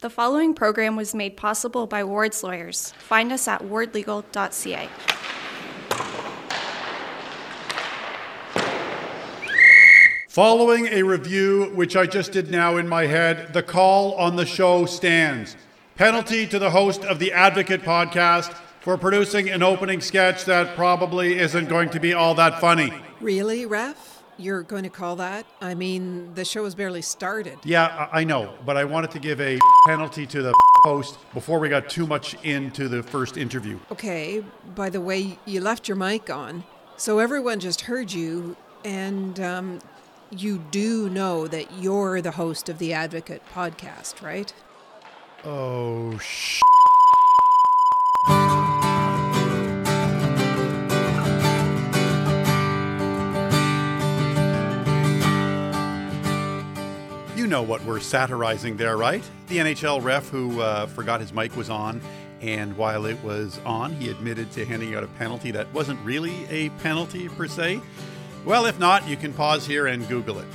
The following program was made possible by Ward's Lawyers. Find us at wardlegal.ca. Following a review, which I just did now in my head, the call on the show stands. Penalty to the host of the Advocate podcast for producing an opening sketch that probably isn't going to be all that funny. Really, Ref? You're going to call that? I mean, the show has barely started. Yeah, I know, but I wanted to give a penalty to the host before we got too much into the first interview. Okay, by the way, you left your mic on, so everyone just heard you, and um, you do know that you're the host of the Advocate podcast, right? Oh, sh. Know what we're satirizing there, right? The NHL ref who uh, forgot his mic was on, and while it was on, he admitted to handing out a penalty that wasn't really a penalty per se. Well, if not, you can pause here and Google it.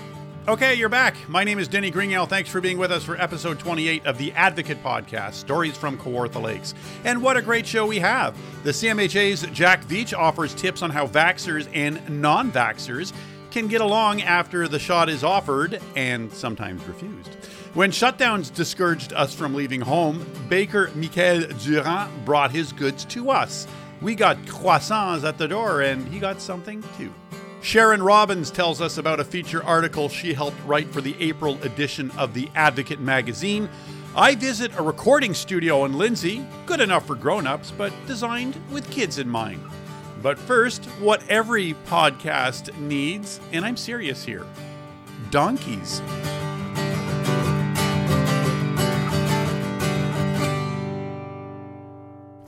Okay, you're back. My name is Denis Grignon. Thanks for being with us for episode 28 of the Advocate Podcast, Stories from Kawartha Lakes. And what a great show we have. The CMHA's Jack Veitch offers tips on how vaxxers and non vaxxers can get along after the shot is offered and sometimes refused. When shutdowns discouraged us from leaving home, baker Mickaël Durand brought his goods to us. We got croissants at the door, and he got something too. Sharon Robbins tells us about a feature article she helped write for the April edition of the Advocate magazine. I visit a recording studio in Lindsay, good enough for grown ups, but designed with kids in mind. But first, what every podcast needs, and I'm serious here donkeys.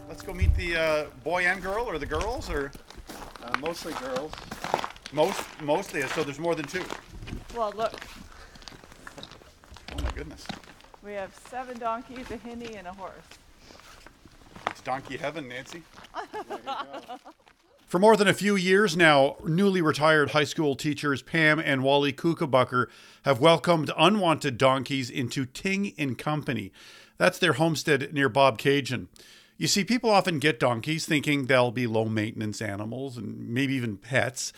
Let's go meet the uh, boy and girl, or the girls, or Uh, mostly girls. most mostly. So there's more than two. Well, look, Oh my goodness, we have seven donkeys, a hinny, and a horse. it's donkey heaven, Nancy. For more than a few years now, newly retired high school teachers Pam and Wally Koekebakker have welcomed unwanted donkeys into Ting and Company. That's their homestead near Bobcaygeon. You see, people often get donkeys thinking they'll be low maintenance animals and maybe even pets.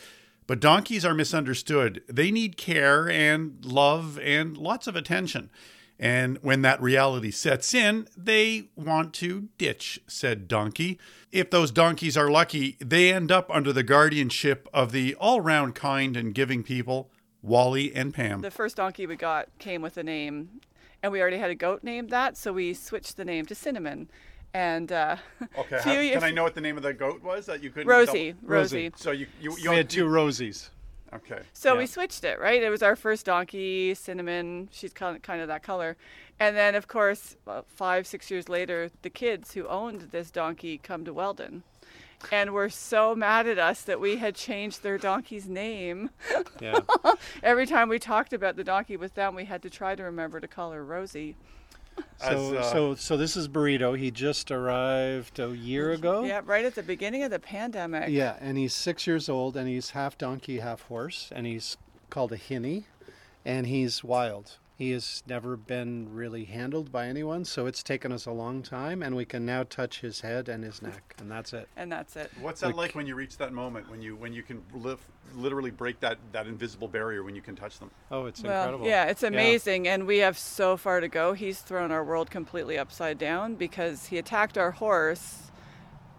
But donkeys are misunderstood. They need care and love and lots of attention. And when that reality sets in, they want to ditch said donkey. If those donkeys are lucky, they end up under the guardianship of the all round kind and giving people, Wally and Pam. The first donkey we got came with a name, and we already had a goat named that, so we switched the name to Cinnamon. And uh, Okay, few how- can I know what the name of the goat was that you couldn't? Rosie, double- Rosie. So you you, you We had two Rosies. Okay. So yeah. we switched it, right? It was our first donkey, Cinnamon. She's kind of, that color. And then, of course, five, six years later, the kids who owned this donkey come to Weldon. And were so mad at us that we had changed their donkey's name. Yeah. Every time we talked about the donkey with them, we had to try to remember to call her Rosie. As, So, uh, so, so this is Burrito. He just arrived a year ago. Yeah, right at the beginning of the pandemic. Yeah, and he's six years old, and he's half donkey, half horse, and he's called a hinny, and he's wild. He has never been really handled by anyone, so it's taken us a long time, and we can now touch his head and his neck, and that's it. And that's it. What's that like when you reach that moment when you when you can li- literally break that that invisible barrier when you can touch them? Oh, it's Well, incredible. yeah, it's amazing, and we have so far to go. He's thrown our world completely upside down because he attacked our horse,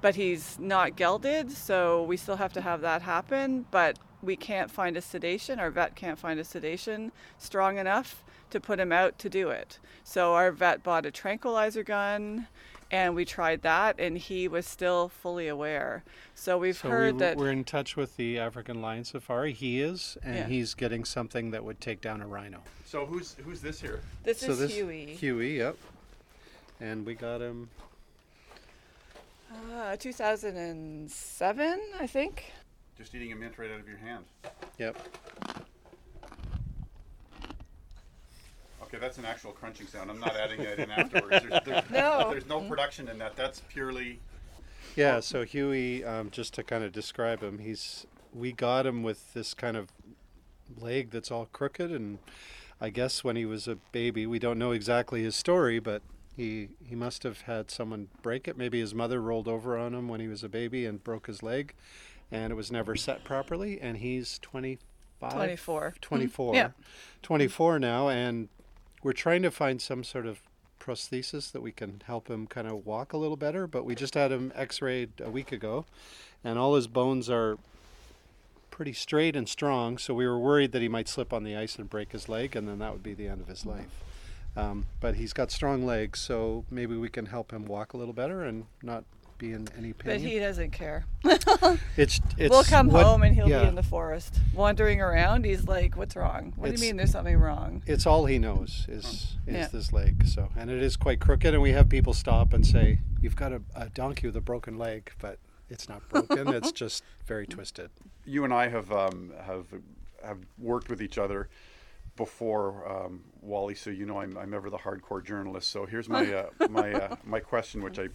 but he's not gelded, so we still have to have that happen. But we can't find a sedation. Our vet can't find a sedation strong enough to put him out to do it. So our vet bought a tranquilizer gun. And we tried that, and he was still fully aware. So we've So heard we, that we're in touch with the African lion safari. He is, and Yeah. he's getting something that would take down a rhino. So who's who's this here? this so is this Huey. Huey, yep. And we got him. Uh, 2007, I think. Just eating a mint right out of your hand. Yep. Okay, that's an actual crunching sound. I'm not adding it in afterwards. There's, there's, No. there's no production in that. That's purely. Yeah, so Huey, um, just to kind of describe him, he's we got him with this kind of leg that's all crooked, and I guess when he was a baby, we don't know exactly his story, but he he must have had someone break it. Maybe his mother rolled over on him when he was a baby and broke his leg, and it was never set properly. And he's 25, 24. 24, Yeah. 24 now, and we're trying to find some sort of prosthesis that we can help him kind of walk a little better. But we just had him X-rayed a week ago, and all his bones are pretty straight and strong. So we were worried that he might slip on the ice and break his leg, and then that would be the end of his life. Um, but he's got strong legs, so maybe we can help him walk a little better and not be in any pain. But he doesn't care. it's, it's we'll come what- home and he'll yeah, be in the forest wandering around. He's like, "What's wrong? What do you mean there's something wrong?" It's all he knows is is Yeah. this leg. So, and it is quite crooked. And we have people stop and say, "You've got a, a donkey with a broken leg," but it's not broken. it's just very twisted. you and I have um, have have worked with each other before, um, Wally. So you know I'm, I'm ever the hardcore journalist. So here's my uh, my uh, my question, which I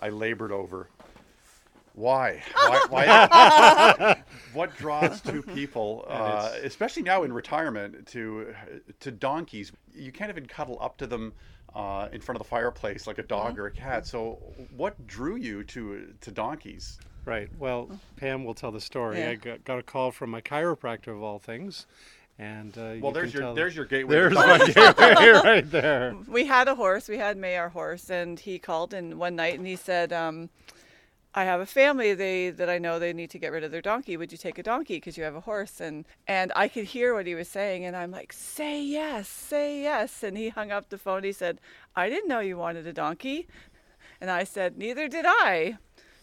I labored over. Why? Why? why what draws two people, uh, especially now in retirement, to to donkeys? You can't even cuddle up to them. Uh, in front of the fireplace, like a dog or a cat. So, what drew you to to donkeys? Right. Well, Pam will tell the story. Yeah. I got, got a call from my chiropractor of all things, and uh, Well, you there's your tell- there's your gateway. there's my gateway right there. we had a horse. We had May our horse, and he called in one night and he said, um, "I have a family. They that I know they need to get rid of their donkey. Would you take a donkey because you have a horse?" And and I could hear what he was saying, and I'm like, "Say yes, say yes." And he hung up the phone. He said, "I didn't know you wanted a donkey," and I said, "Neither did I."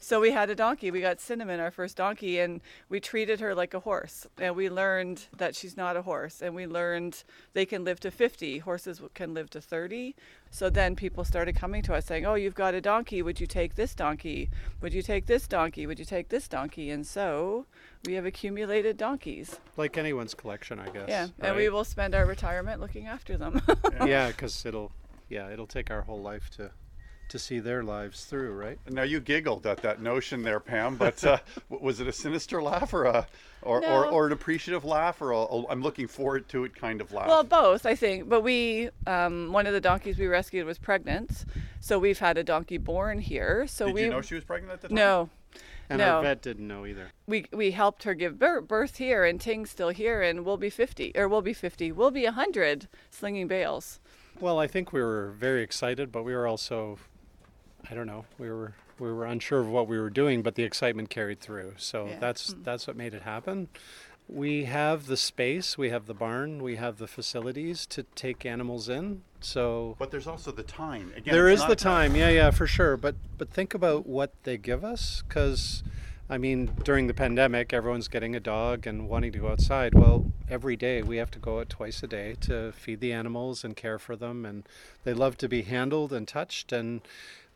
So we had a donkey. We got Cinnamon, our first donkey, and we treated her like a horse. And we learned that she's not a horse. And we learned they can live to 50. Horses can live to 30. So then people started coming to us saying, Oh, you've got a donkey. Would you take this donkey? Would you take this donkey? Would you take this donkey? And so we have accumulated donkeys. Like anyone's collection, I guess. Yeah. And we will spend our retirement looking after them. yeah, because it'll yeah it'll take our whole life to to see their lives through, right? Now you giggled at that notion there, Pam. But uh, was it a sinister laugh or a or, or, No. or an appreciative laugh or a, a I'm looking forward to it kind of laugh? Well, both, I think. But we, um, one of the donkeys we rescued was pregnant, so we've had a donkey born here. So Did we you know she was pregnant at the time? no, And no. our vet didn't know either. we we helped her give bir- birth here, and Ting's still here, and we'll be fifty, or we'll be fifty, we'll be hundred, slinging bales. Well, I think we were very excited, but we were also, I don't know, we were we were unsure of what we were doing, but the excitement carried through. So Yeah. that's hmm. that's what made it happen. We have the space, we have the barn, we have the facilities to take animals in. So But there's also the time. Again, there it's is not- the time, yeah, yeah, for sure. But but think about what they give us, because I mean, during the pandemic, everyone's getting a dog and wanting to go outside. Well, every day we have to go out twice a day to feed the animals and care for them, and they love to be handled and touched. And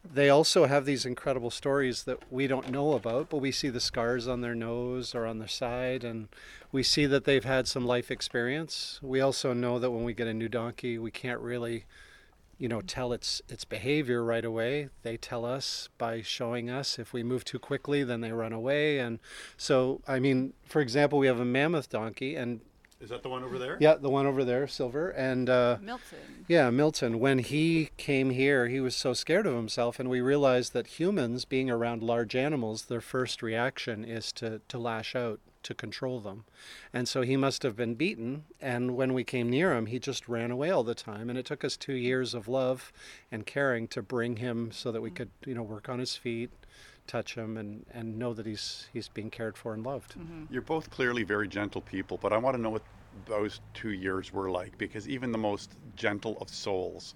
they also have these incredible stories that we don't know about, but we see the scars on their nose or on their side, and we see that they've had some life experience. We also know that when we get a new donkey, we can't really you know tell its its behavior right away they tell us by showing us if we move too quickly then they run away and so i mean for example we have a mammoth donkey and Is that the one over there? yeah the one over there silver and uh Milton. yeah, Milton. When he came here, he was so scared of himself, and we realized that humans, being around large animals, their first reaction is to, to lash out, to control them. And so he must have been beaten, and when we came near him, he just ran away all the time. And it took us two years of love and caring to bring him so that we could, you know, work on his feet, touch him, and, and know that he's, he's being cared for and loved. Mm-hmm. You're both clearly very gentle people, but I want to know what those two years were like because even the most gentle of souls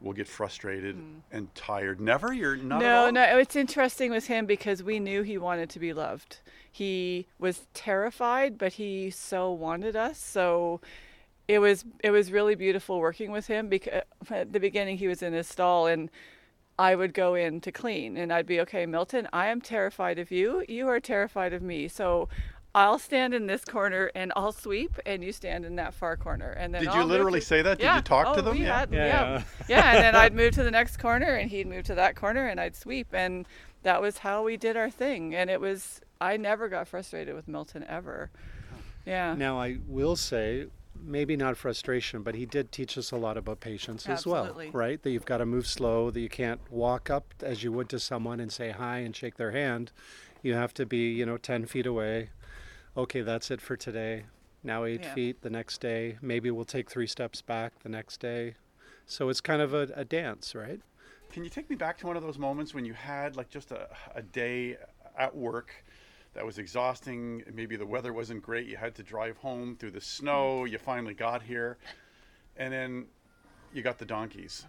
will get frustrated mm-hmm. and tired. Never? You're not no, no. It's interesting with him because we knew he wanted to be loved. He was terrified, but he so wanted us. So it was it was really beautiful working with him because at the beginning he was in his stall and I would go in to clean and I'd be okay, Milton, I am terrified of you. You are terrified of me. So I'll stand in this corner and I'll sweep and you stand in that far corner. And then Did I'll you literally to- say that? Did you talk to Oh, them? Yeah. had- Yeah, yeah. yeah. yeah, and then I'd move to the next corner and he'd move to that corner and I'd sweep and that was how we did our thing and it was I never got frustrated with Milton ever. Yeah. Now, I will say maybe not frustration, but he did teach us a lot about patience Absolutely. as well, right? That you've got to move slow, that you can't walk up as you would to someone and say hi and shake their hand. You have to be, you know, 10 feet away. Okay, that's it for today. Now eight Yeah. feet the next day. Maybe we'll take three steps back the next day. So it's kind of a, a dance, right? Can you take me back to one of those moments when you had like just a, a day at work that was exhausting? Maybe the weather wasn't great. You had to drive home through the snow. Mm. You finally got here. And then you got the donkeys.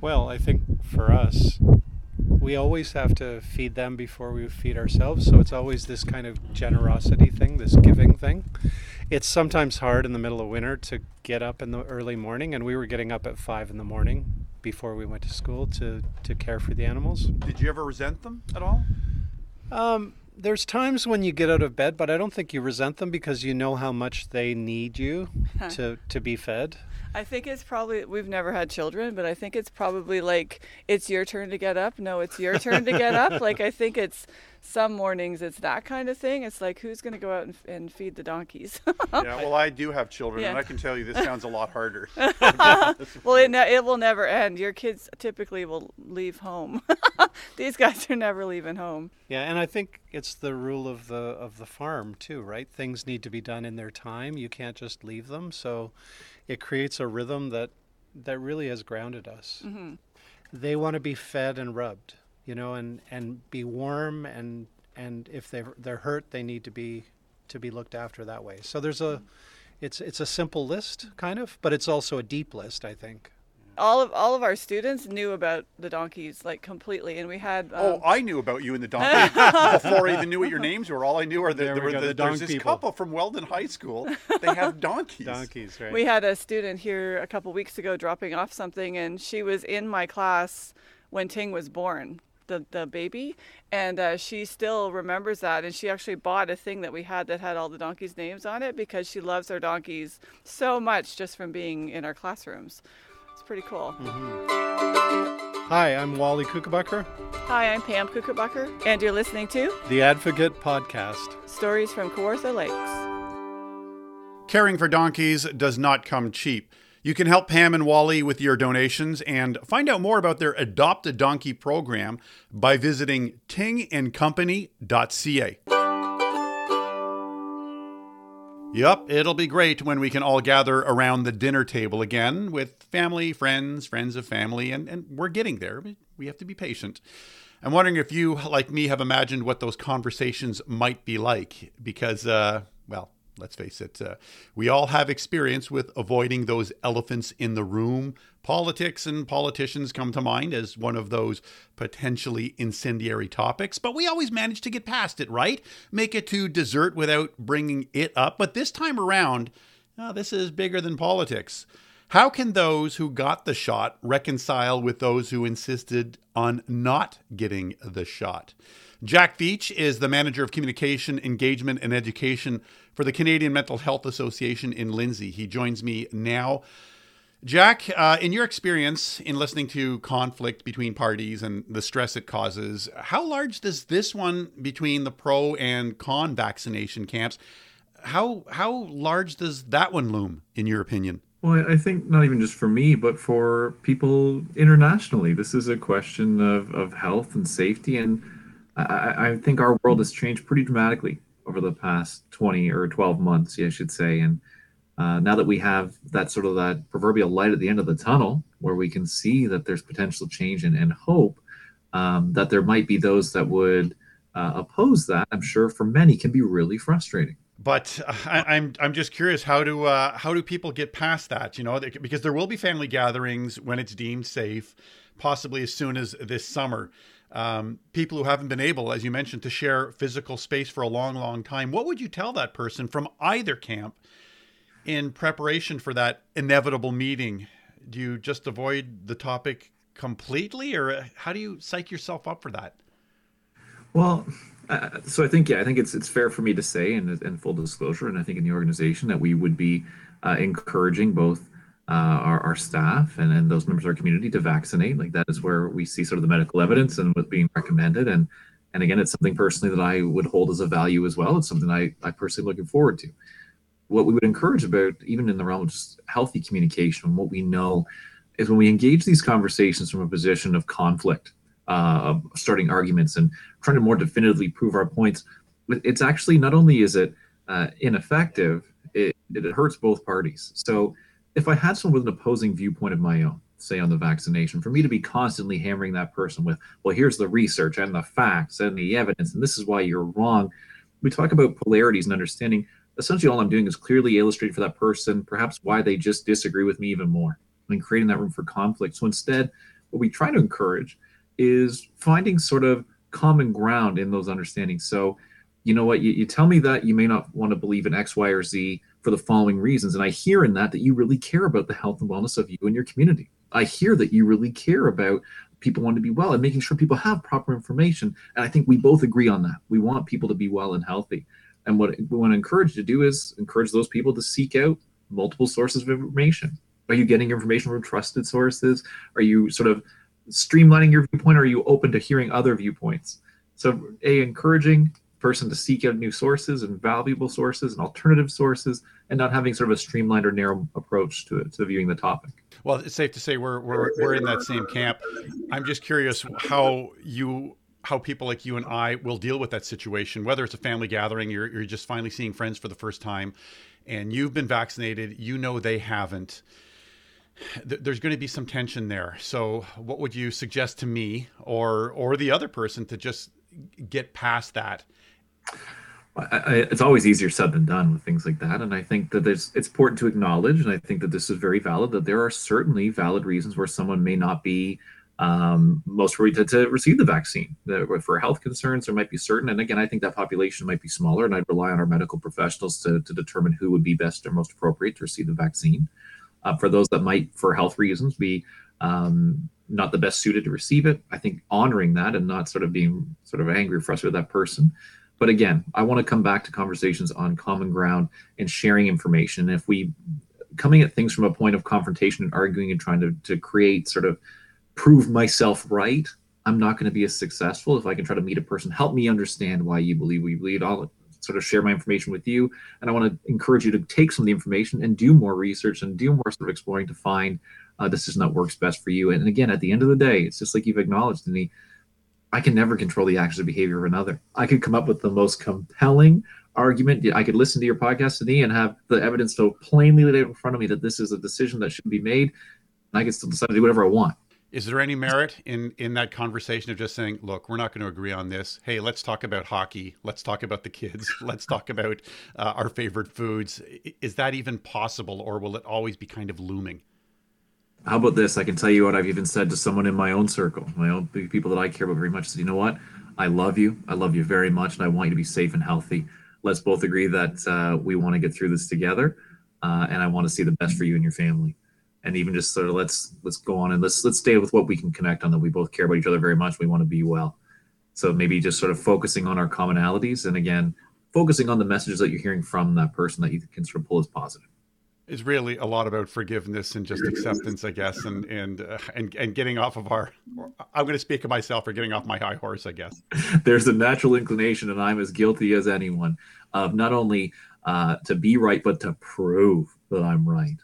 Well, I think for us, we always have to feed them before we feed ourselves. So it's always this kind of generosity thing, this giving thing. It's sometimes hard in the middle of winter to get up in the early morning, and we were getting up at five in the morning before we went to school to, to care for the animals. Did you ever resent them at all? Um, there's times when you get out of bed, but I don't think you resent them because you know how much they need you to, to be fed. I think it's probably we've never had children, but I think it's probably like it's your turn to get up. No, it's your turn to get up. Like I think it's some mornings it's that kind of thing. It's like who's going to go out and, and feed the donkeys? yeah, well, I do have children, and I can tell you this sounds a lot harder. well, it ne- it will never end. Your kids typically will leave home. These guys are never leaving home. Yeah, and I think it's the rule of the of the farm too, right? Things need to be done in their time. You can't just leave them. So it creates a rhythm that that really has grounded us. Mm-hmm. They want to be fed and rubbed, you know, and and be warm and and if they are they're hurt, they need to be to be looked after that way. So there's a it's it's a simple list kind of, but it's also a deep list, I think. All of all of our students knew about the donkeys like completely, and we had. Um, Oh, I knew about you and the donkey before I even knew what your names were. All I knew are that There there we were go, the, the there's this people. couple from Weldon High School. They have donkeys. Donkeys, right? We had a student here a couple weeks ago dropping off something, and she was in my class when Ting was born, the the baby, and uh, she still remembers that. And she actually bought a thing that we had that had all the donkeys' names on it because she loves our donkeys so much just from being in our classrooms. It's pretty cool. Hi, I'm Wally Koekebakker, Hi, I'm Pam Koekebakker, and you're listening to the Advocate podcast. Stories from Kawartha Lakes. Caring for donkeys does not come cheap. You can help Pam and Wally with your donations and find out more about their Adopt a Donkey program by visiting tingandcompany.ca. Yup, it'll be great when we can all gather around the dinner table again with family, friends, friends of family, and, and we're getting there. We have to be patient. I'm wondering if you, like me, have imagined what those conversations might be like because, uh, let's face it, uh, we all have experience with avoiding those elephants in the room. Politics and politicians come to mind as one of those potentially incendiary topics, but we always manage to get past it, right? Make it to dessert without bringing it up. But this time around, uh, this is bigger than politics. How can those who got the shot reconcile with those who insisted on not getting the shot? Jack Veitch is the manager of communication, engagement, and education for the Canadian Mental Health Association in Lindsay. He joins me now. Jack, uh, in your experience in listening to conflict between parties and the stress it causes, how large does this one between the pro and con vaccination camps? How how large does that one loom, in your opinion? Well, I think not even just for me, but for people internationally. This is a question of, of health and safety. And I- I, think our world has changed pretty dramatically over the past 20 or 12 months, I should say. And uh, now that we have that sort of that proverbial light at the end of the tunnel where we can see that there's potential change and, and hope um, that there might be those that would uh, oppose that, I'm sure for many can be really frustrating. But uh, I, I'm I'm just curious how do uh, how do people get past that? You know, They- because there will be family gatherings when it's deemed safe, possibly as soon as this summer. Um, people who haven't been able, as you mentioned, to share physical space for a long, long time. What would you tell that person from either camp in preparation for that inevitable meeting? Do you just avoid the topic completely, or uh, how do you psych yourself up for that? Well, uh, so I think yeah, I think it's it's fair for me to say, and in full disclosure, and I think in the organization that we would be uh, encouraging both our, our staff and, and those members of our community to vaccinate. Like that is where we see sort of the medical evidence and what's being recommended. And and again, it's something personally that I would hold as a value as well. It's something I I personally looking forward to. what we would encourage about, even in the realm of just healthy communication, what we know is when we engage these conversations from a position of conflict, uh, starting arguments and trying to more definitively prove our points, it's actually not only is it uh, ineffective, it, it hurts both parties. So if I had someone with an opposing viewpoint of my own, say on the vaccination, for me to be constantly hammering that person with, well, here's the research and the facts and the evidence, and this is why you're wrong. We talk about polarities and understanding. Essentially, all I'm doing is clearly illustrating for that person perhaps why they just disagree with me even more and creating that room for conflict. So instead, what we try to encourage is finding sort of common ground in those understandings. So, you know what, you, you tell me that you may not want to believe in X, Y, or Z for the following reasons. And I hear in that that you really care about the health and wellness of you and your community. I hear that you really care about people wanting to be well and making sure people have proper information. And I think we both agree on that. We want people to be well and healthy. And what we want to encourage you to do is encourage those people to seek out multiple sources of information. Are you getting information from trusted sources? Are you sort of streamlining your viewpoint? Or are you open to hearing other viewpoints? So, a encouraging person to seek out new sources and valuable sources and alternative sources, and not having sort of a streamlined or narrow approach to to viewing the topic. Well, it's safe to say we're we're we're in that same camp. I'm just curious how you how people like you and I will deal with that situation, whether it's a family gathering, you're you're just finally seeing friends for the first time, and you've been vaccinated, you know they haven't. There's going to be some tension there. So, what would you suggest to me or or the other person to just get past that? I, it's always easier said than done with things like that, and I think that it's important to acknowledge, and I think that this is very valid. That there are certainly valid reasons where someone may not be um, most ready to, to, receive the vaccine. for health concerns, there might be certain, and again, I think that population might be smaller, and I'd rely on our medical professionals to, to determine who would be best or most appropriate to receive the vaccine. Uh, for those that might, for health reasons, be um, not the best suited to receive it, I think honoring that and not sort of being sort of angry or frustrated with that person but again, I want to come back to conversations on common ground and sharing information. If we coming at things from a point of confrontation and arguing and trying to, to create sort of prove myself right, I'm not going to be as successful if I can try to meet a person, help me understand why you believe we believe. I'll sort of share my information with you. And I want to encourage you to take some of the information and do more research and do more sort of exploring to find a decision that works best for you. And again, at the end of the day, it's just like you've acknowledged the I can never control the actions or behavior of another. I could come up with the most compelling argument. I could listen to your podcast today and have the evidence so plainly laid out in front of me that this is a decision that should be made. And I can still decide to do whatever I want. Is there any merit in in that conversation of just saying, "Look, we're not going to agree on this. Hey, let's talk about hockey. Let's talk about the kids. Let's talk about uh, our favorite foods." Is that even possible, or will it always be kind of looming? How about this? I can tell you what I've even said to someone in my own circle, my own people that I care about very much. I said, you know what? I love you. I love you very much, and I want you to be safe and healthy. Let's both agree that uh, we want to get through this together, uh, and I want to see the best for you and your family. And even just sort of let's let's go on and let's let's stay with what we can connect on that we both care about each other very much. We want to be well. So maybe just sort of focusing on our commonalities, and again, focusing on the messages that you're hearing from that person that you can sort of pull as positive is really a lot about forgiveness and just acceptance, I guess, and and uh, and and getting off of our. I'm going to speak of myself for getting off my high horse, I guess. There's a natural inclination, and I'm as guilty as anyone of not only uh, to be right, but to prove that I'm right.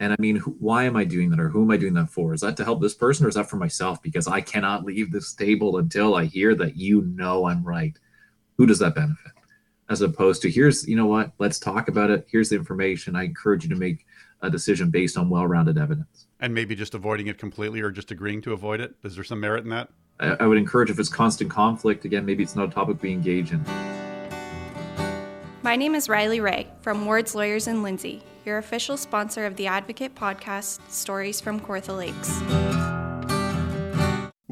And I mean, why am I doing that, or who am I doing that for? Is that to help this person, or is that for myself? Because I cannot leave this table until I hear that you know I'm right. Who does that benefit? As opposed to here's you know what? Let's talk about it. Here's the information. I encourage you to make a decision based on well-rounded evidence. And maybe just avoiding it completely or just agreeing to avoid it? Is there some merit in that? I, I would encourage if it's constant conflict again maybe it's not a topic we engage in. My name is riley ray from wards lawyers in lindsay your official sponsor of the advocate podcast stories from kawartha lakes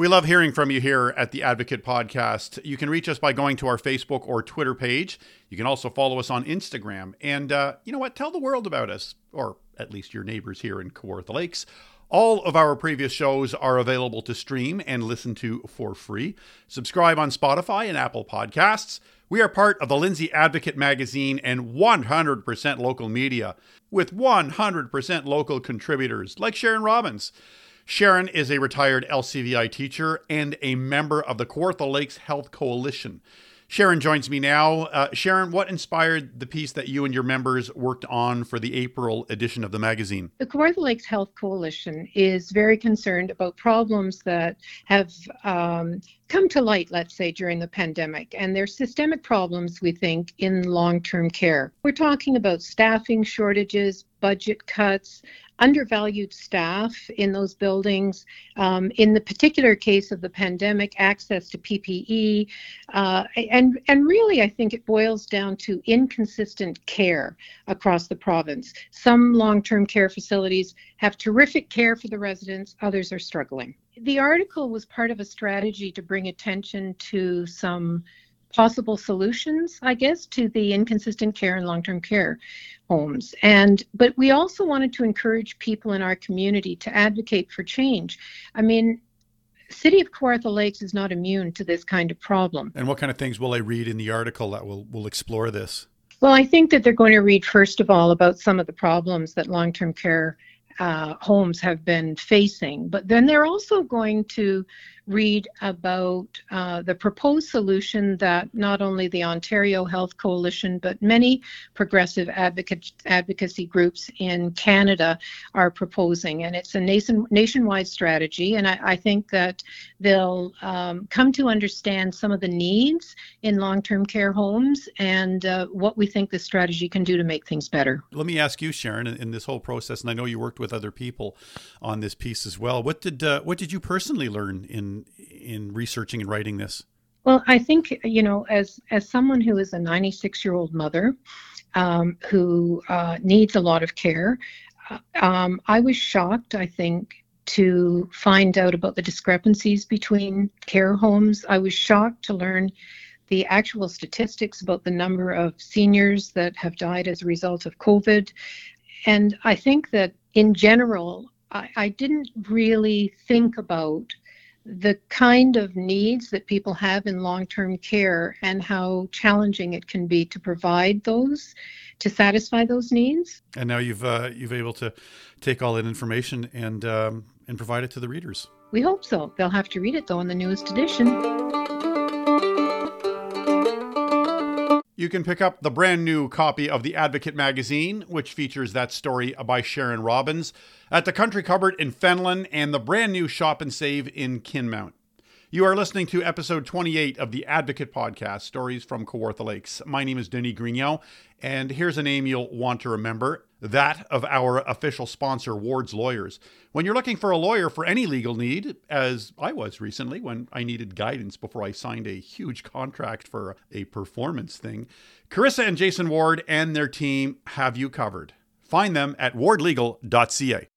we love hearing from you here at the Advocate Podcast. You can reach us by going to our Facebook or Twitter page. You can also follow us on Instagram. And uh, you know what? Tell the world about us, or at least your neighbors here in Kawartha Lakes. All of our previous shows are available to stream and listen to for free. Subscribe on Spotify and Apple Podcasts. We are part of the Lindsay Advocate magazine and 100% local media with 100% local contributors like Sharon Robbins. Sharon is a retired LCVI teacher and a member of the Kawartha Lakes Health Coalition. Sharon joins me now. Uh, Sharon, what inspired the piece that you and your members worked on for the April edition of the magazine? The Kawartha Lakes Health Coalition is very concerned about problems that have um, come to light, let's say, during the pandemic. And they're systemic problems, we think, in long term care. We're talking about staffing shortages, budget cuts, undervalued staff in those buildings. Um, in the particular case of the pandemic, access to PPE, uh, and and really, I think it boils down to inconsistent care across the province. Some long-term care facilities have terrific care for the residents; others are struggling. The article was part of a strategy to bring attention to some possible solutions, I guess, to the inconsistent care and long-term care homes. And but we also wanted to encourage people in our community to advocate for change. I mean, City of Kawartha Lakes is not immune to this kind of problem. And what kind of things will I read in the article that will will explore this? Well, I think that they're going to read first of all about some of the problems that long-term care uh, homes have been facing, but then they're also going to read about uh, the proposed solution that not only the Ontario Health Coalition, but many progressive advocate, advocacy groups in Canada are proposing. And it's a nation, nationwide strategy. And I, I think that they'll um, come to understand some of the needs in long term care homes and uh, what we think the strategy can do to make things better. Let me ask you, Sharon, in, in, this whole process, and I know you worked with other people on this piece as well. What did uh, what did you personally learn in in researching and writing this? Well, I think you know, as as someone who is a 96 year old mother um, who uh, needs a lot of care, uh, um, I was shocked. I think to find out about the discrepancies between care homes. I was shocked to learn the actual statistics about the number of seniors that have died as a result of COVID. And I think that in general, I, I didn't really think about the kind of needs that people have in long-term care and how challenging it can be to provide those to satisfy those needs. And now you've uh, you've able to take all that information and um, and provide it to the readers. We hope so. They'll have to read it though in the newest edition. You can pick up the brand new copy of The Advocate magazine, which features that story by Sharon Robbins, at the Country Cupboard in Fenland and the brand new Shop and Save in Kinmount. You are listening to episode 28 of the Advocate Podcast, Stories from Kawartha Lakes. My name is Denis Grignon, and here's a name you'll want to remember that of our official sponsor, Ward's Lawyers. When you're looking for a lawyer for any legal need, as I was recently when I needed guidance before I signed a huge contract for a performance thing, Carissa and Jason Ward and their team have you covered. Find them at wardlegal.ca.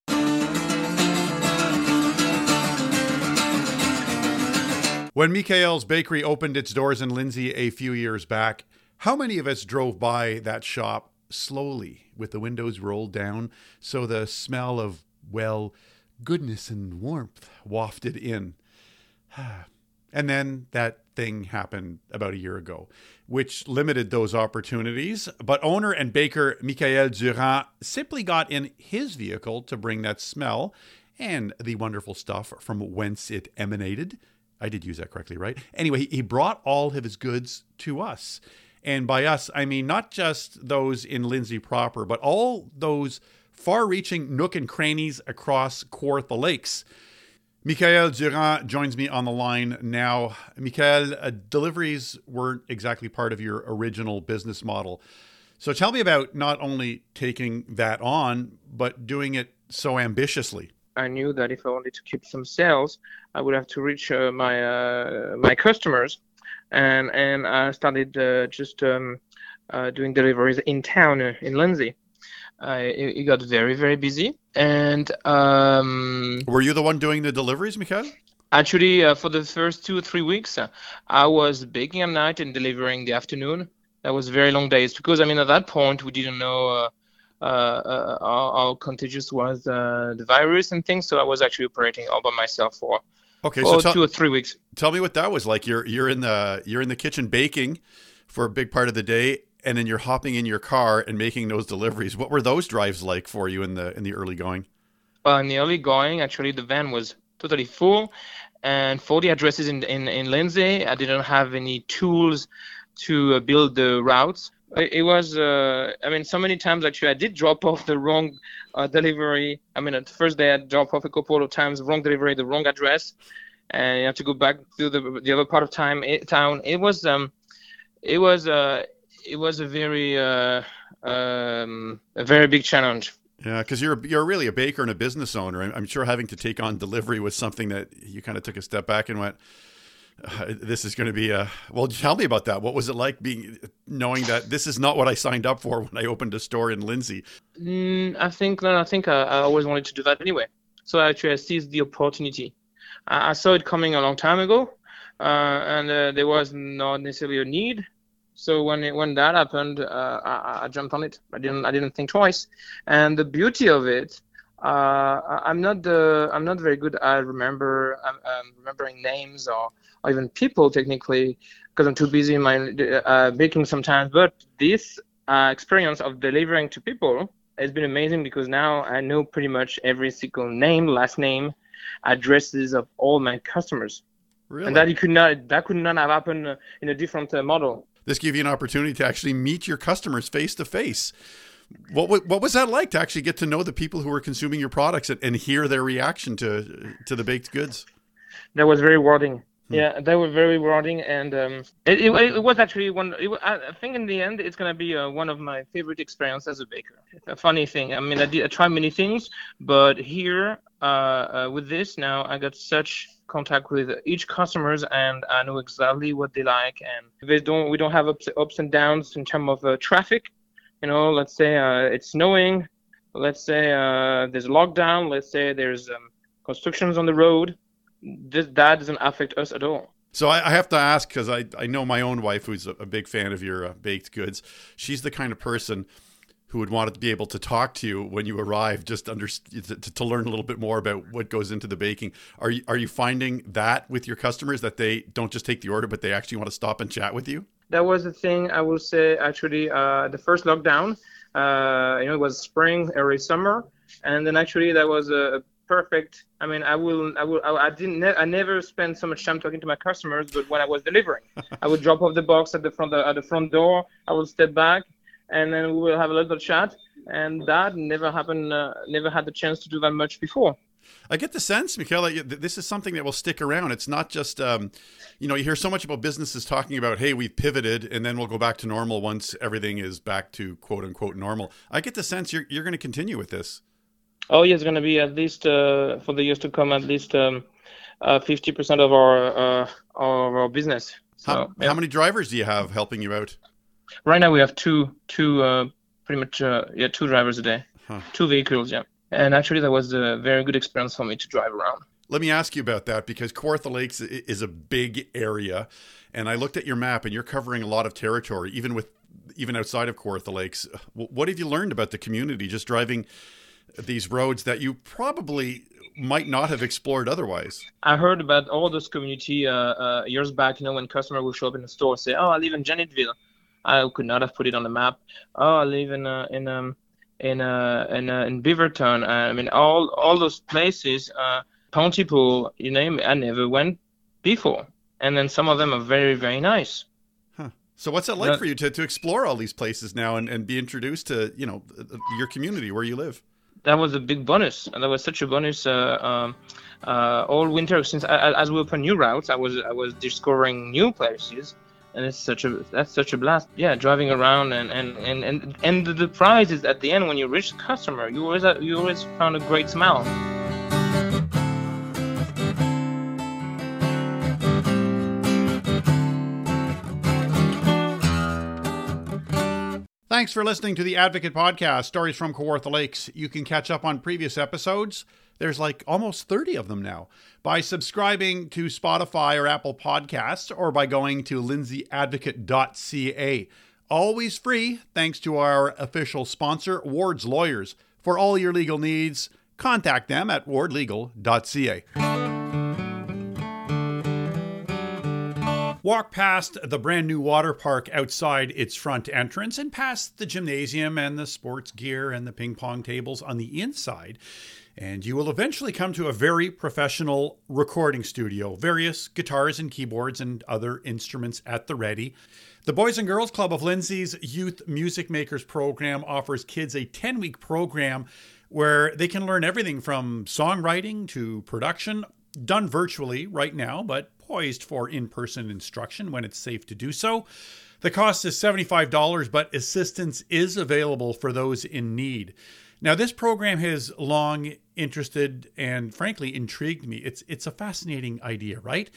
When Mickaël's Bakery opened its doors in Lindsay a few years back, how many of us drove by that shop slowly with the windows rolled down so the smell of, well, goodness and warmth wafted in? And then that thing happened about a year ago, which limited those opportunities. But owner and baker Mickaël Durand simply got in his vehicle to bring that smell and the wonderful stuff from whence it emanated I did use that correctly, right? Anyway, he brought all of his goods to us. And by us, I mean not just those in Lindsay proper, but all those far reaching nook and crannies across Kawartha Lakes. Mickaël Durand joins me on the line now. Mickaël, uh, deliveries weren't exactly part of your original business model. So tell me about not only taking that on, but doing it so ambitiously. I knew that if I wanted to keep some sales, I would have to reach uh, my uh, my customers, and and I started uh, just um, uh, doing deliveries in town uh, in Lindsay. it, it, got very very busy, and um, were you the one doing the deliveries, Mickaël? Actually, uh, for the first two or three weeks, I was baking at night and delivering the afternoon. That was very long days because I mean at that point we didn't know uh, uh, how, how, contagious was uh, the virus and things. So I was actually operating all by myself for okay, so two or three weeks. Tell me what that was like. You're you're in the you're in the kitchen baking for a big part of the day, and then you're hopping in your car and making those deliveries. What were those drives like for you in the in the early going? Well, in the early going, actually, the van was totally full, and for the addresses in in, in Lindsay, I didn't have any tools to uh, build the routes. It, it was, uh, I mean, so many times actually I did drop off the wrong uh, delivery. I mean, at first day I dropped off a couple of times, wrong delivery, the wrong address, and you have to go back to the the other part of time it, town. It was um, it was uh, it was a very uh, um, a very big challenge. Yeah, because you're you're really a baker and a business owner. I'm, I'm sure having to take on delivery was something that you kind of took a step back and went, uh, "This is going to be a." Well, tell me about that. What was it like being knowing that this is not what I signed up for when I opened a store in Lindsay? Mm, I think no, I think I, I, always wanted to do that anyway. So actually, I seized the opportunity. I, I saw it coming a long time ago, uh, and uh, there was not necessarily a need so when it, when that happened, uh, I, I, jumped on it. I didn't I didn't think twice. And the beauty of it, uh, I'm not the I'm not very good at remember um, um, remembering names or, or even people technically because I'm too busy in my uh, baking sometimes. But this uh, experience of delivering to people has been amazing because now I know pretty much every single name, last name, addresses of all my customers. Really? And that could not that could not have happened in a different uh, model this gave you an opportunity to actually meet your customers face to face. What what was that like to actually get to know the people who were consuming your products and, and hear their reaction to to the baked goods? That was very rewarding. Hmm. Yeah, they were very rewarding, and um, it, it, it, was actually one. It, I think in the end, it's gonna be uh, one of my favorite experiences as a baker. A funny thing. I mean, I did I tried many things, but here uh, uh, with this now, I got such contact with each customers and I know exactly what they like and they don't we don't have ups, ups and downs in terms of uh, traffic you know let's say uh, it's snowing let's say uh, there's a lockdown let's say there's um, constructions on the road this that doesn't affect us at all so I, I have to ask because I, I know my own wife who's a, a big fan of your uh, baked goods she's the kind of person who would want to be able to talk to you when you arrive, just under to, to, learn a little bit more about what goes into the baking. Are you are you finding that with your customers that they don't just take the order, but they actually want to stop and chat with you? That was the thing I will say. Actually, uh, the first lockdown, uh, you know, it was spring, early summer, and then actually that was a, perfect. I mean, I will, I will, I, didn't, ne- I never spent so much time talking to my customers, but when I was delivering, I would drop off the box at the front, at the front door. I would step back, and then we will have a little chat. And that never happened, uh, never had the chance to do that much before. I get the sense, Mickaël, this is something that will stick around. It's not just, um, you know, you hear so much about businesses talking about, hey, we've pivoted and then we'll go back to normal once everything is back to quote unquote normal. I get the sense you're, you're going to continue with this. Oh, yeah, it's going to be at least uh, for the years to come, at least um, uh, 50% of our, uh, of our business. So, how, yeah. how many drivers do you have helping you out? Right now we have two, two, uh, pretty much, uh, yeah, two drivers a day, huh. two vehicles, yeah. And actually, that was a very good experience for me to drive around. Let me ask you about that because Kawartha Lakes is a big area, and I looked at your map, and you're covering a lot of territory, even with even outside of Kawartha Lakes. What have you learned about the community just driving these roads that you probably might not have explored otherwise? I heard about all this community uh, uh, years back. You know, when customer will show up in the store and say, "Oh, I live in Janetville." I could not have put it on the map. Oh, I live in uh, in um in uh, in uh, in Beaverton. I mean, all all those places, uh, Pontypool, you name it, I never went before. And then some of them are very very nice. Huh. So what's it like for you to, to explore all these places now and, and be introduced to you know your community where you live? That was a big bonus, and that was such a bonus. Uh, um, uh, all winter since as we opened new routes, I was I was discovering new places and it's such a that's such a blast yeah driving around and and and and, and the, the prize is at the end when you reach the customer you always you always found a great smile Thanks for listening to the Advocate Podcast, Stories from Kawartha Lakes. You can catch up on previous episodes there's like almost 30 of them now. By subscribing to Spotify or Apple Podcasts or by going to lindsayadvocate.ca. Always free, thanks to our official sponsor, Ward's Lawyers. For all your legal needs, contact them at wardlegal.ca. Walk past the brand new water park outside its front entrance and past the gymnasium and the sports gear and the ping pong tables on the inside and you will eventually come to a very professional recording studio, various guitars and keyboards and other instruments at the ready. The Boys and Girls Club of Lindsay's Youth Music Makers program offers kids a 10 week program where they can learn everything from songwriting to production, done virtually right now, but poised for in person instruction when it's safe to do so. The cost is $75, but assistance is available for those in need. Now, this program has long interested and frankly intrigued me. It's, it's a fascinating idea, right?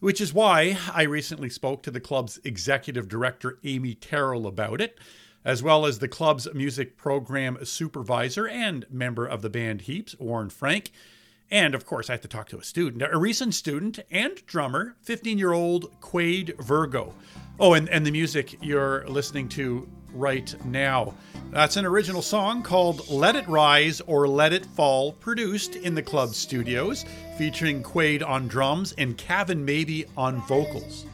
Which is why I recently spoke to the club's executive director, Amy Terrell, about it, as well as the club's music program supervisor and member of the band Heaps, Warren Frank. And of course, I had to talk to a student, a recent student and drummer, 15 year old Quade Virgo. Oh, and, and the music you're listening to right now. That's an original song called Let It Rise or Let It Fall, produced in the club studios, featuring Quade on drums and Kevin Maybe on vocals.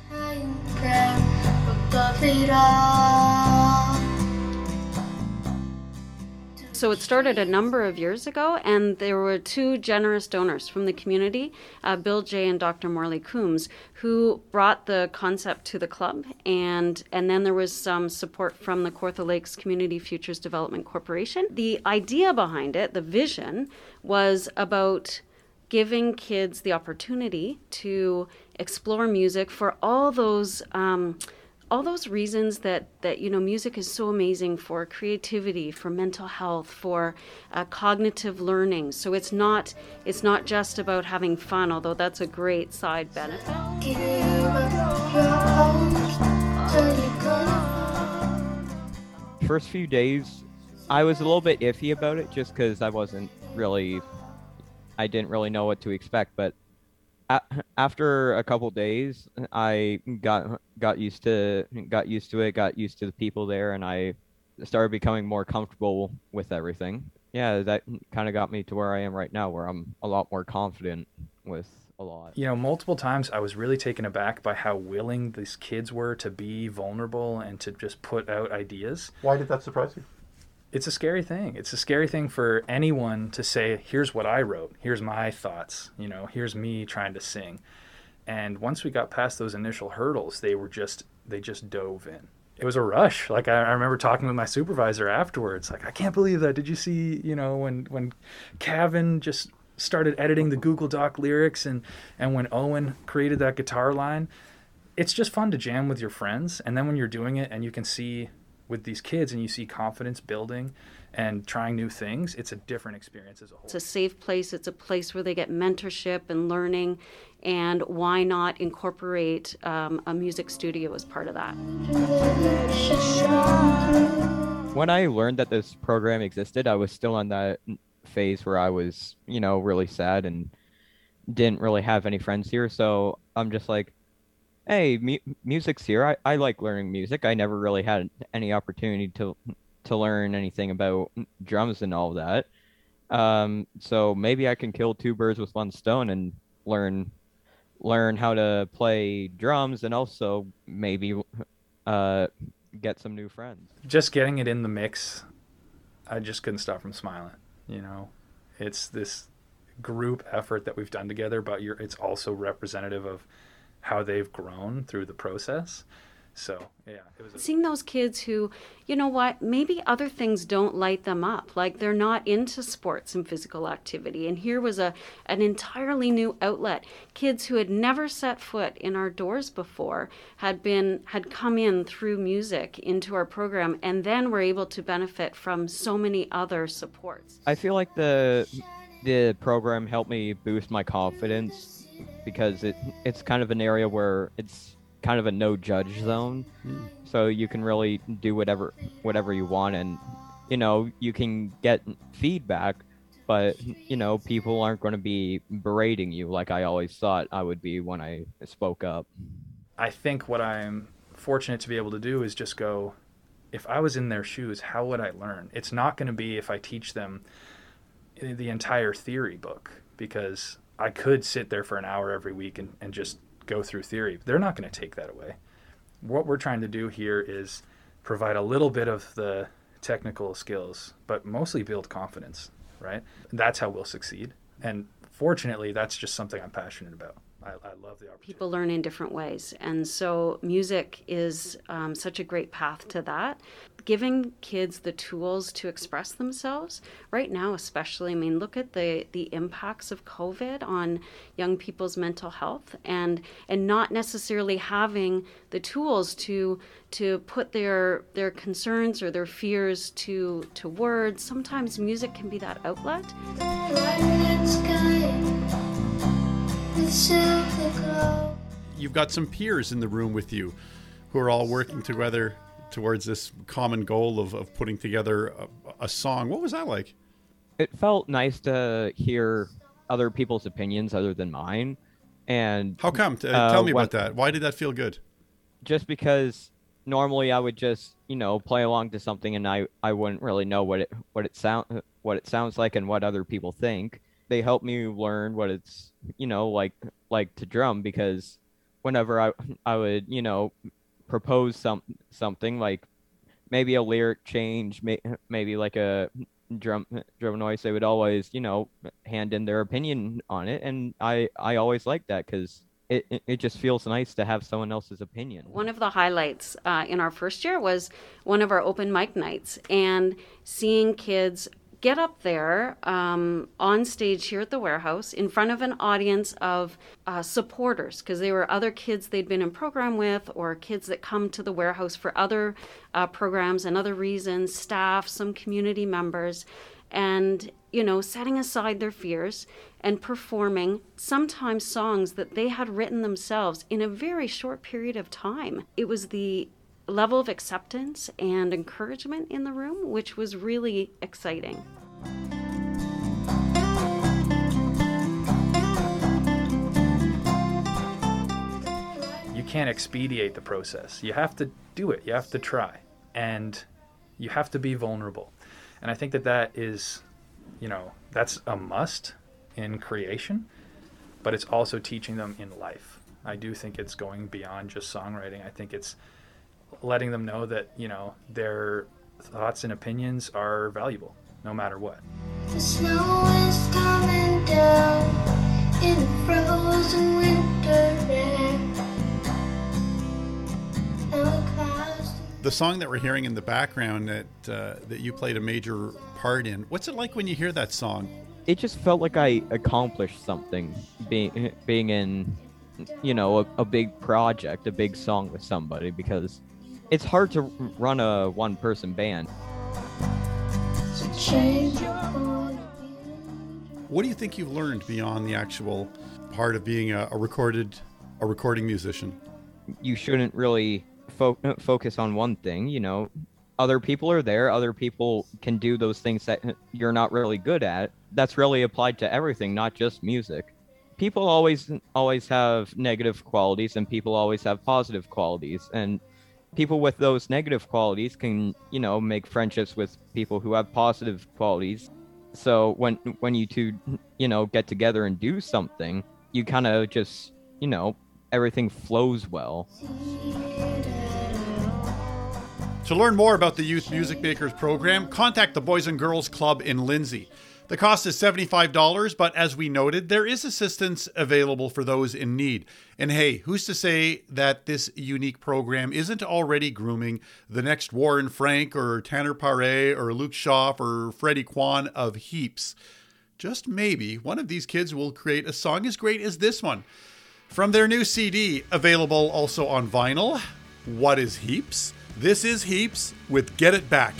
So it started a number of years ago, and there were two generous donors from the community, uh, Bill Jay and Dr. Morley Coombs, who brought the concept to the club, and and then there was some support from the Kawartha Lakes Community Futures Development Corporation. The idea behind it, the vision, was about giving kids the opportunity to explore music for all those. Um, all those reasons that that you know music is so amazing for creativity for mental health for uh, cognitive learning. So it's not it's not just about having fun although that's a great side benefit. First few days i was a little bit iffy about it just because i wasn't really i didn't really know what to expect but after a couple days, I got got used to got used to it, got used to the people there, and I started becoming more comfortable with everything. Yeah, that kind of got me to where I am right now, where I'm a lot more confident with a lot. You know, multiple times I was really taken aback by how willing these kids were to be vulnerable and to just put out ideas. Why did that surprise you? It's a scary thing. It's a scary thing for anyone to say, here's what I wrote, here's my thoughts, you know, here's me trying to sing. And once we got past those initial hurdles, they were just they just dove in. It was a rush. Like I, I remember talking with my supervisor afterwards, like, I can't believe that. Did you see, you know, when when Kevin just started editing the Google Doc lyrics and and when Owen created that guitar line, it's just fun to jam with your friends. And then when you're doing it and you can see with these kids and you see confidence building and trying new things, it's a different experience as a whole. It's a safe place. It's a place where they get mentorship and learning. And why not incorporate um, a music studio as part of that? When I learned that this program existed, I was still on that phase where I was, you know, really sad and didn't really have any friends here. So I'm just like, hey, mu- music's here. I, I like learning music. I never really had any opportunity to to learn anything about drums and all that. Um, so maybe I can kill two birds with one stone and learn learn how to play drums and also maybe uh, get some new friends. Just getting it in the mix, I just couldn't stop from smiling. You know, it's this group effort that we've done together, but you're, it's also representative of how they've grown through the process. So yeah, it was a- seeing those kids who, you know what, maybe other things don't light them up, like they're not into sports and physical activity. And here was a an entirely new outlet. Kids who had never set foot in our doors before had been had come in through music into our program, and then were able to benefit from so many other supports. I feel like the the program helped me boost my confidence because it it's kind of an area where it's kind of a no judge zone. Mm. So you can really do whatever whatever you want and you know, you can get feedback, but you know, people aren't going to be berating you like I always thought I would be when I spoke up. I think what I'm fortunate to be able to do is just go if I was in their shoes, how would I learn? It's not going to be if I teach them the entire theory book because I could sit there for an hour every week and, and just go through theory. They're not going to take that away. What we're trying to do here is provide a little bit of the technical skills, but mostly build confidence. right? That's how we'll succeed. And fortunately, that's just something I'm passionate about. I, I love the opportunity. People learn in different ways. And so music is um, such a great path to that. Giving kids the tools to express themselves right now, especially. I mean, look at the, the impacts of COVID on young people's mental health and, and not necessarily having the tools to, to put their, their concerns or their fears to, to words. Sometimes music can be that outlet. You've got some peers in the room with you who are all working together towards this common goal of, of putting together a, a song. What was that like? It felt nice to hear other people's opinions other than mine. And How come? T- uh, Tell me when- about that. Why did that feel good? just because normally I would just you know play along to something and I I wouldn't really know what it what it sound what it sounds like and what other people think. They help me learn what it's you know like like to drum because whenever I I would you know propose some something like maybe a lyric change may, maybe like a drum drum noise they would always you know hand in their opinion on it and I I always like that because it, it just feels nice to have someone else's opinion. One of the highlights uh, in our first year was one of our open mic nights and seeing kids get up there um, on stage here at the warehouse in front of an audience of uh, supporters because they were other kids they'd been in program with or kids that come to the warehouse for other uh, programs and other reasons staff some community members and you know setting aside their fears and performing sometimes songs that they had written themselves in a very short period of time. It was the level of acceptance and encouragement in the room which was really exciting you can't expedite the process. You have to do it. You have to try, and you have to be vulnerable. And I think that that is, you know, that's a must in creation, but it's also teaching them in life. I do think it's going beyond just songwriting. I think it's letting them know that you know their thoughts and opinions are valuable, no matter what. The snow is coming down in the frozen winter air. And the clouds The song that we're hearing in the background that uh, that you played a major part in. What's it like when you hear that song? It just felt like I accomplished something being being in you know a, a big project, a big song with somebody because it's hard to run a one person band. to change your point of What do you think you've learned beyond the actual part of being a, a recorded a recording musician? you shouldn't really fo- focus on one thing. You know, other people are there. Other people can do those things that you're not really good at. That's really applied to everything, not just music. People always always have negative qualities, and people always have positive qualities. And people with those negative qualities can, you know, make friendships with people who have positive qualities. So when when you two, you know, get together and do something, you kind of just, you know, everything flows well. To learn more about the Youth Music Makers program, contact the Boys and Girls Club in Lindsay. The cost is $75, but as we noted, there is assistance available for those in need. And hey, who's to say that this unique program isn't already grooming the next Warren Frank or Tanner Paré or Luke Schaff or Freddie Kwan of heaps? Just maybe one of these kids will create a song as great as this one. From their new CD, available also on vinyl, What is Heaps? This is Heaps with Get It Back.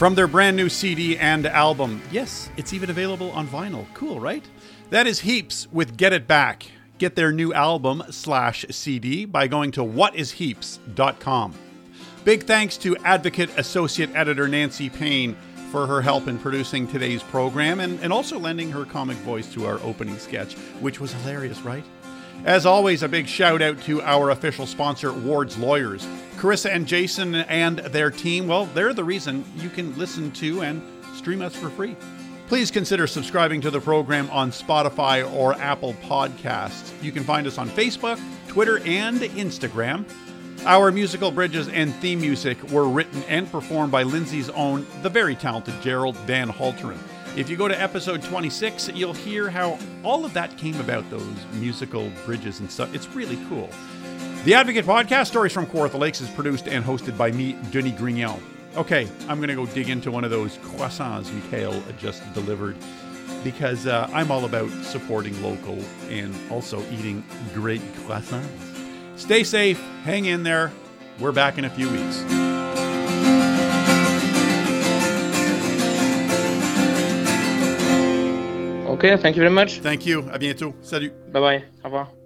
From their brand new CD and album. Yes, it's even available on vinyl. Cool, right? That is Heaps with Get It Back. Get their new album slash CD by going to whatisheaps.com. Big thanks to Advocate Associate Editor Nancy Payne for her help in producing today's program and, and also lending her comic voice to our opening sketch, which was hilarious, right? As always, a big shout out to our official sponsor, Ward's Lawyers. Carissa and Jason and their team, well, they're the reason you can listen to and stream us for free. Please consider subscribing to the program on Spotify or Apple Podcasts. You can find us on Facebook, Twitter, and Instagram. Our musical bridges and theme music were written and performed by Lindsay's own, the very talented Gerald Dan Halterin. If you go to episode 26, you'll hear how all of that came about, those musical bridges and stuff. It's really cool. The Advocate Podcast, Stories from Kawartha Lakes, is produced and hosted by me, Denis Grignon. Okay, I'm going to go dig into one of those croissants Mickaël just delivered because uh, I'm all about supporting local and also eating great croissants. Stay safe, hang in there. We're back in a few weeks. Okay, thank you very much. Thank you. À bientôt. Salut. Bye bye. Au revoir.